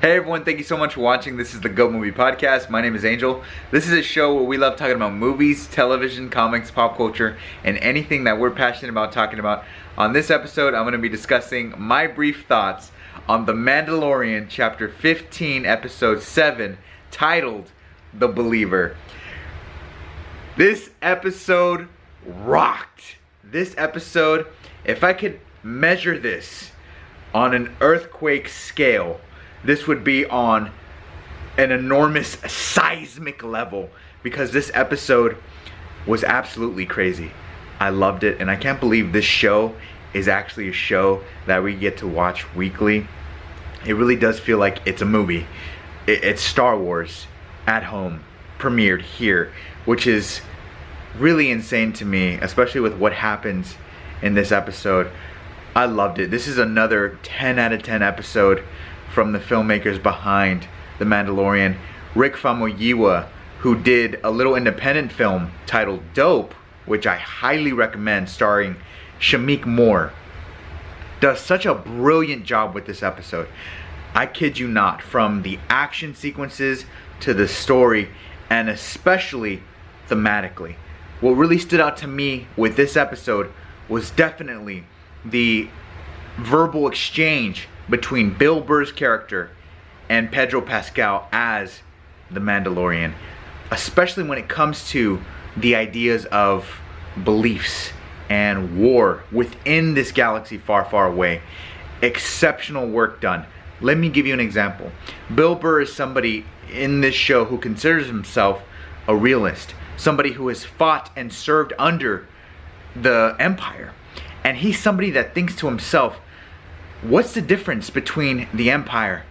Hey everyone, thank you so much for watching. This is the GOAT Movie Podcast. My name is Angel. This is a show where we love talking about movies, television, comics, pop culture, and anything that we're passionate about talking about. On this episode, I'm going to be discussing my brief thoughts on The Mandalorian, Chapter 15, Episode 7, titled The Believer. This episode rocked. This episode, if I could measure this on an earthquake scale, this would be on an enormous seismic level because this episode was absolutely crazy. I loved it and I can't believe this show is actually a show that we get to watch weekly. It really does feel like it's a movie. It's Star Wars at home, premiered here, which is really insane to me, especially with what happens in this episode. I loved it. This is another 10 out of 10 episode from the filmmakers behind The Mandalorian, Rick Famuyiwa, who did a little independent film titled Dope, which I highly recommend, starring Shameik Moore, does such a brilliant job with this episode. I kid you not, from the action sequences to the story, and especially thematically. What really stood out to me with this episode was definitely the verbal exchange between Bill Burr's character and Pedro Pascal as the Mandalorian, especially when it comes to the ideas of beliefs and war within this galaxy far, far away. Exceptional work done. Let me give you an example. Bill Burr is somebody in this show who considers himself a realist, somebody who has fought and served under the Empire. And he's somebody that thinks to himself, What's the difference between the Empire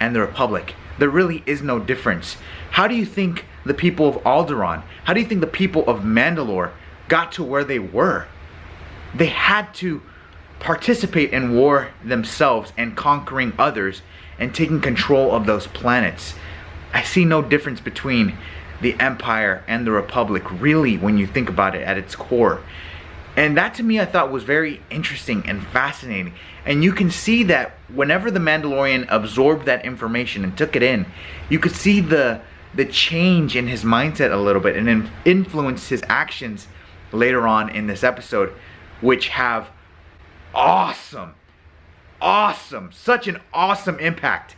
and the Republic? There really is no difference. How do you think the people of Alderaan, how do you think the people of Mandalore got to where they were? They had to participate in war themselves and conquering others and taking control of those planets. I see no difference between the Empire and the Republic, really, when you think about it at its core. And that to me I thought was very interesting and fascinating. And you can see that whenever the Mandalorian absorbed that information and took it in, you could see the the change in his mindset a little bit and influence his actions later on in this episode, which have awesome, awesome, such an awesome impact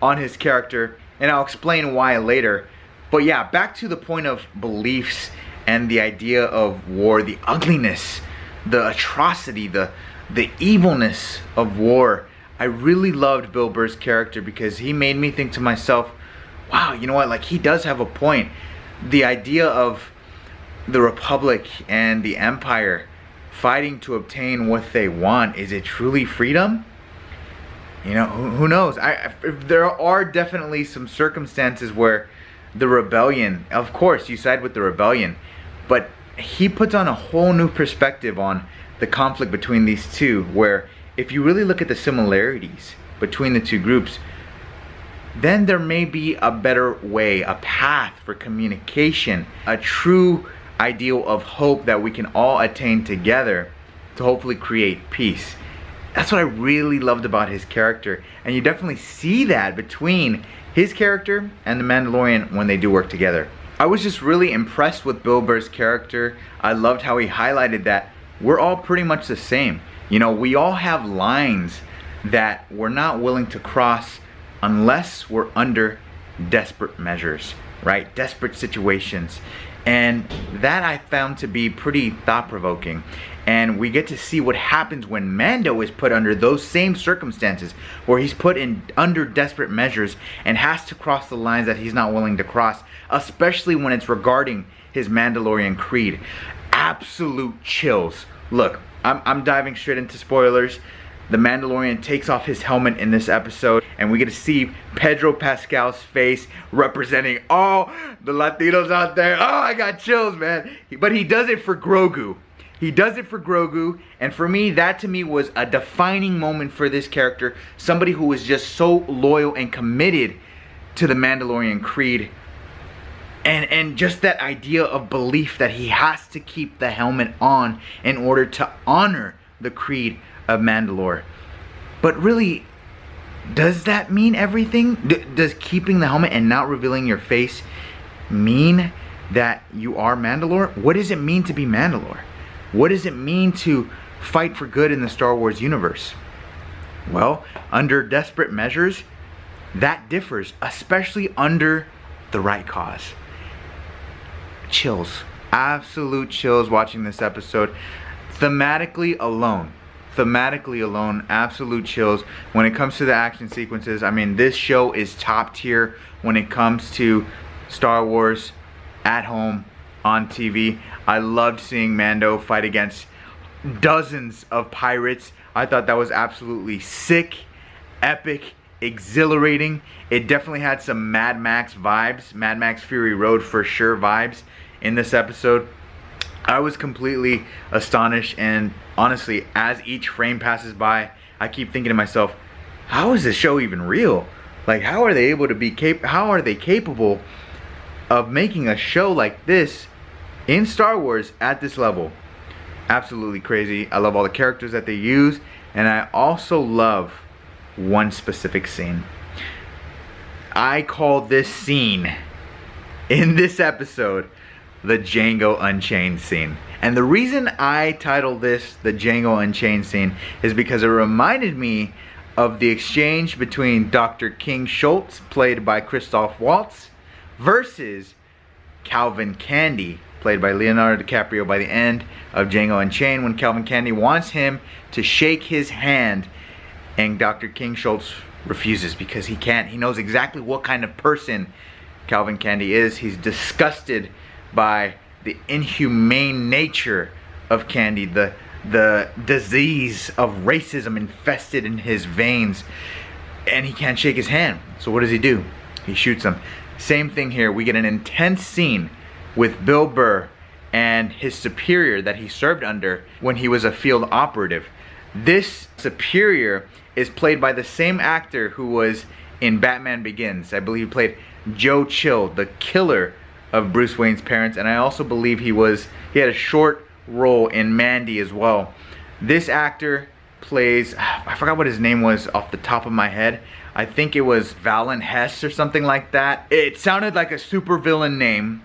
on his character. And I'll explain why later. But yeah, back to the point of beliefs and the idea of war, the ugliness, the atrocity, the the evilness of war. I really loved Bill Burr's character because he made me think to myself, wow, you know what? Like he does have a point. The idea of the republic and the empire fighting to obtain what they want, is it truly freedom? You know, who, who knows? I, there are definitely some circumstances where the rebellion, of course, you side with the rebellion, but he puts on a whole new perspective on the conflict between these two, where if you really look at the similarities between the two groups, then there may be a better way, a path for communication, a true ideal of hope that we can all attain together to hopefully create peace. That's what I really loved about his character. And you definitely see that between his character and the Mandalorian when they do work together. I was just really impressed with Bill Burr's character. I loved how he highlighted that we're all pretty much the same. You know, we all have lines that we're not willing to cross unless we're under desperate measures, right? Desperate situations. And that I found to be pretty thought provoking. And we get to see what happens when Mando is put under those same circumstances, where he's put in under desperate measures and has to cross the lines that he's not willing to cross, especially when it's regarding his Mandalorian creed. Absolute chills. Look, I'm, I'm diving straight into spoilers. The Mandalorian takes off his helmet in this episode, and we get to see Pedro Pascal's face representing all the Latinos out there. Oh, I got chills, man. But he does it for Grogu. He does it for Grogu, and for me, that to me was a defining moment for this character. Somebody who was just so loyal and committed to the Mandalorian creed. And, and just that idea of belief that he has to keep the helmet on in order to honor the creed of Mandalore. But really, does that mean everything? D- does keeping the helmet and not revealing your face mean that you are Mandalore? What does it mean to be Mandalore? What does it mean to fight for good in the Star Wars universe? Well, under desperate measures, that differs, especially under the right cause. Chills. Absolute chills watching this episode. Thematically alone. Thematically alone, absolute chills. When it comes to the action sequences, I mean, this show is top tier when it comes to Star Wars at home on TV. I loved seeing Mando fight against dozens of pirates. I thought that was absolutely sick, epic, exhilarating. It definitely had some Mad Max vibes, Mad Max Fury Road for sure vibes in this episode. I was completely astonished and honestly, as each frame passes by, I keep thinking to myself, how is this show even real? Like how are they able to be cap how are they capable of making a show like this in Star Wars at this level? Absolutely crazy. I love all the characters that they use and I also love one specific scene. I call this scene in this episode the Django Unchained scene. And the reason I titled this the Django Unchained scene is because it reminded me of the exchange between Dr. King Schultz, played by Christoph Waltz, versus Calvin Candie, played by Leonardo DiCaprio by the end of Django Unchained, when Calvin Candie wants him to shake his hand and Dr. King Schultz refuses because he can't. He knows exactly what kind of person Calvin Candie is. He's disgusted by the inhumane nature of Candie, the the disease of racism infested in his veins, and he can't shake his hand. So what does he do? He shoots him. Same thing here. We get an intense scene with Bill Burr and his superior that he served under when he was a field operative. This superior is played by the same actor who was in Batman Begins. I believe he played Joe Chill, the killer of Bruce Wayne's parents, and I also believe he was he had a short role in Mandy as well. This actor plays I forgot what his name was off the top of my head. I think it was Valin Hess or something like that. It sounded like a super villain name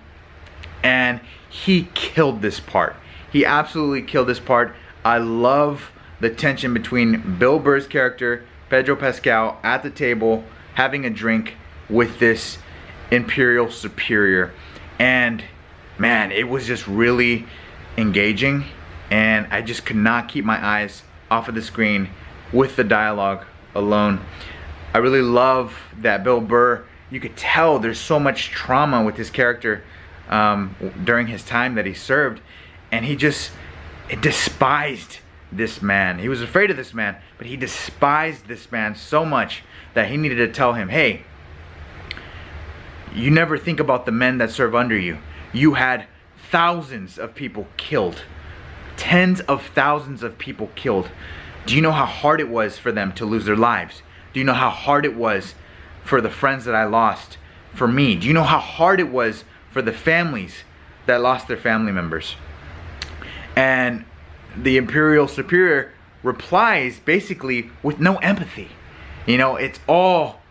and he killed this part. He absolutely killed this part. I love the tension between Bill Burr's character, Pedro Pascal, at the table having a drink with this Imperial Superior. And man, it was just really engaging. And I just could not keep my eyes off of the screen with the dialogue alone. I really love that Bill Burr, you could tell there's so much trauma with his character um, during his time that he served. And he just despised this man. He was afraid of this man, but he despised this man so much that he needed to tell him, hey, you never think about the men that serve under you. You had thousands of people killed. Tens of thousands of people killed. Do you know how hard it was for them to lose their lives? Do you know how hard it was for the friends that I lost? For me? Do you know how hard it was for the families that lost their family members? And the imperial superior replies basically with no empathy. You know, it's all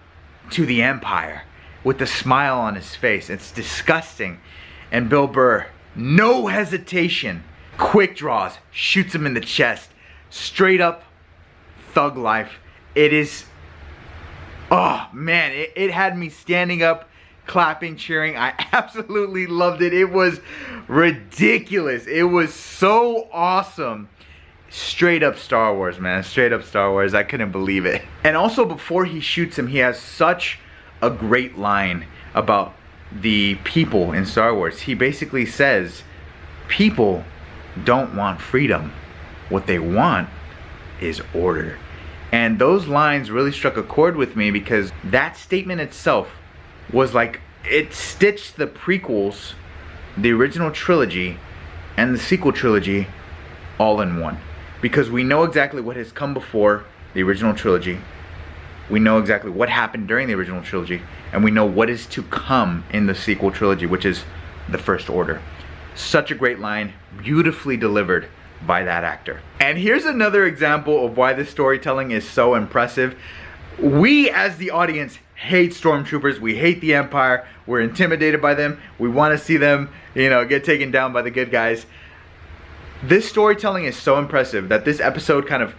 to the empire with a smile on his face. It's disgusting. And Bill Burr, no hesitation, quick draws, shoots him in the chest. Straight up thug life. It is, oh man, it, it had me standing up clapping, cheering. I absolutely loved it. It was ridiculous. It was so awesome. Straight up Star Wars, man. Straight up Star Wars. I couldn't believe it. And also before he shoots him, he has such a great line about the people in Star Wars. He basically says, people don't want freedom. What they want is order. And those lines really struck a chord with me because that statement itself was like it stitched the prequels, the original trilogy, and the sequel trilogy all in one. Because we know exactly what has come before the original trilogy. We know exactly what happened during the original trilogy, and we know what is to come in the sequel trilogy, which is the First Order. Such a great line, beautifully delivered by that actor. And here's another example of why this storytelling is so impressive we as the audience hate stormtroopers. We hate the Empire. We're intimidated by them. We want to see them, you know, get taken down by the good guys. This storytelling is so impressive that this episode kind of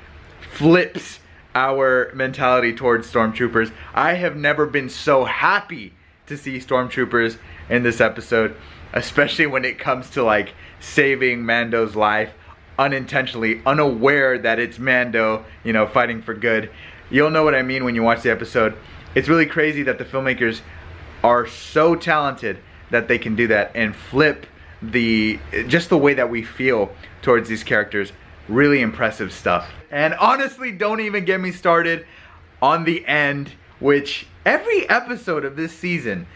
flips our mentality towards stormtroopers. I have never been so happy to see stormtroopers in this episode, especially when it comes to like saving Mando's life unintentionally, unaware that it's Mando, you know, fighting for good. You'll know what I mean when you watch the episode. It's really crazy that the filmmakers are so talented that they can do that and flip the just the way that we feel towards these characters. Really impressive stuff. And honestly, don't even get me started on the end, which every episode of this season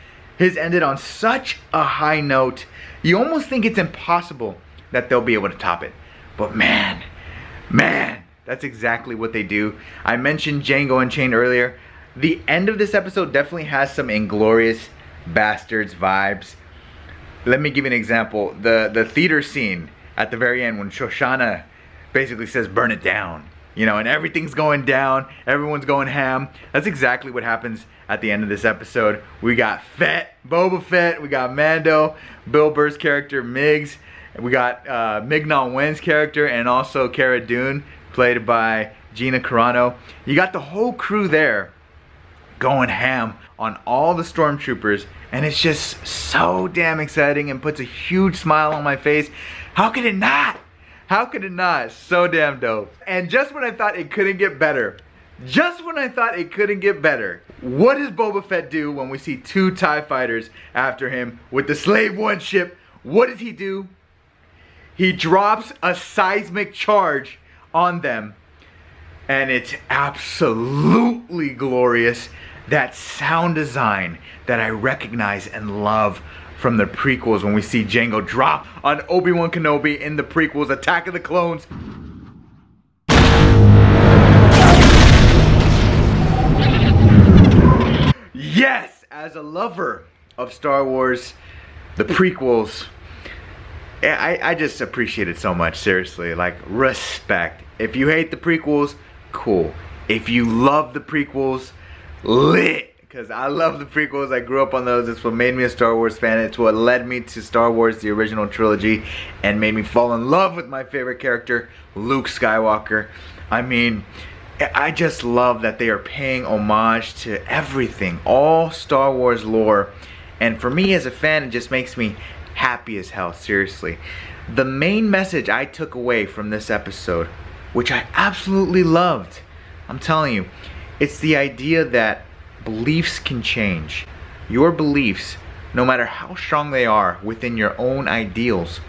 has ended on such a high note. You almost think it's impossible that they'll be able to top it. But man, man, that's exactly what they do. I mentioned Django Unchained earlier. The end of this episode definitely has some Inglourious Basterds vibes. Let me give you an example. The the theater scene at the very end when Shosanna basically says burn it down. You know, and everything's going down, everyone's going ham. That's exactly what happens at the end of this episode. We got Fett, Boba Fett, we got Mando, Bill Burr's character Migs, we got uh, Ming-Na Wen's character, and also Cara Dune, played by Gina Carano. You got the whole crew there going ham on all the stormtroopers and it's just so damn exciting and puts a huge smile on my face. How could it not? How could it not? So damn dope. And just when I thought it couldn't get better, just when I thought it couldn't get better, what does Boba Fett do when we see two TIE fighters after him with the Slave One ship? What does he do? He drops a seismic charge on them and it's absolutely glorious that sound design that I recognize and love from the prequels when we see Jango drop on Obi-Wan Kenobi in the prequels Attack of the Clones. Yes, as a lover of Star Wars, the prequels, eh, I, I just appreciate it so much, seriously. Like, respect. If you hate the prequels, cool. If you love the prequels, lit because I love the prequels. I grew up on those. It's what made me a Star Wars fan. It's what led me to Star Wars, the original trilogy, and made me fall in love with my favorite character, Luke Skywalker. I mean, I just love that they are paying homage to everything, all Star Wars lore. And for me as a fan, it just makes me happy as hell, seriously. The main message I took away from this episode, which I absolutely loved, I'm telling you, it's the idea that beliefs can change. Your beliefs, no matter how strong they are within your own ideals,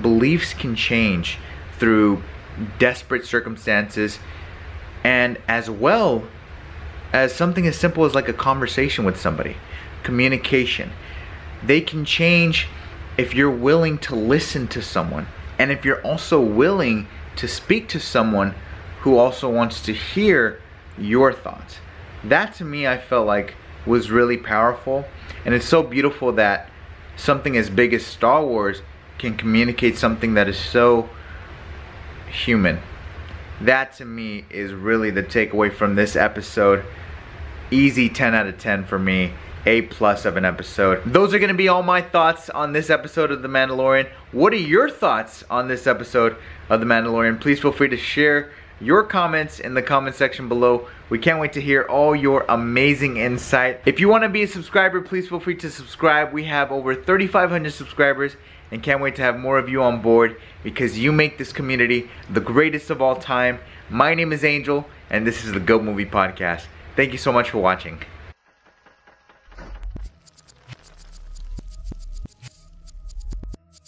beliefs can change through desperate circumstances and as well as something as simple as like a conversation with somebody, communication. They can change if you're willing to listen to someone and if you're also willing to speak to someone who also wants to hear your thoughts. That to me, I felt like was really powerful. And it's so beautiful that something as big as Star Wars can communicate something that is so human. That to me is really the takeaway from this episode. Easy 10 out of 10 for me. A plus of an episode. Those are going to be all my thoughts on this episode of The Mandalorian. What are your thoughts on this episode of The Mandalorian? Please feel free to share your comments in the comment section below. We can't wait to hear all your amazing insight. If you want to be a subscriber, please feel free to subscribe. We have over 3,500 subscribers and can't wait to have more of you on board because you make this community the greatest of all time. My name is Angel and this is the GOAT Movie Podcast. Thank you so much for watching.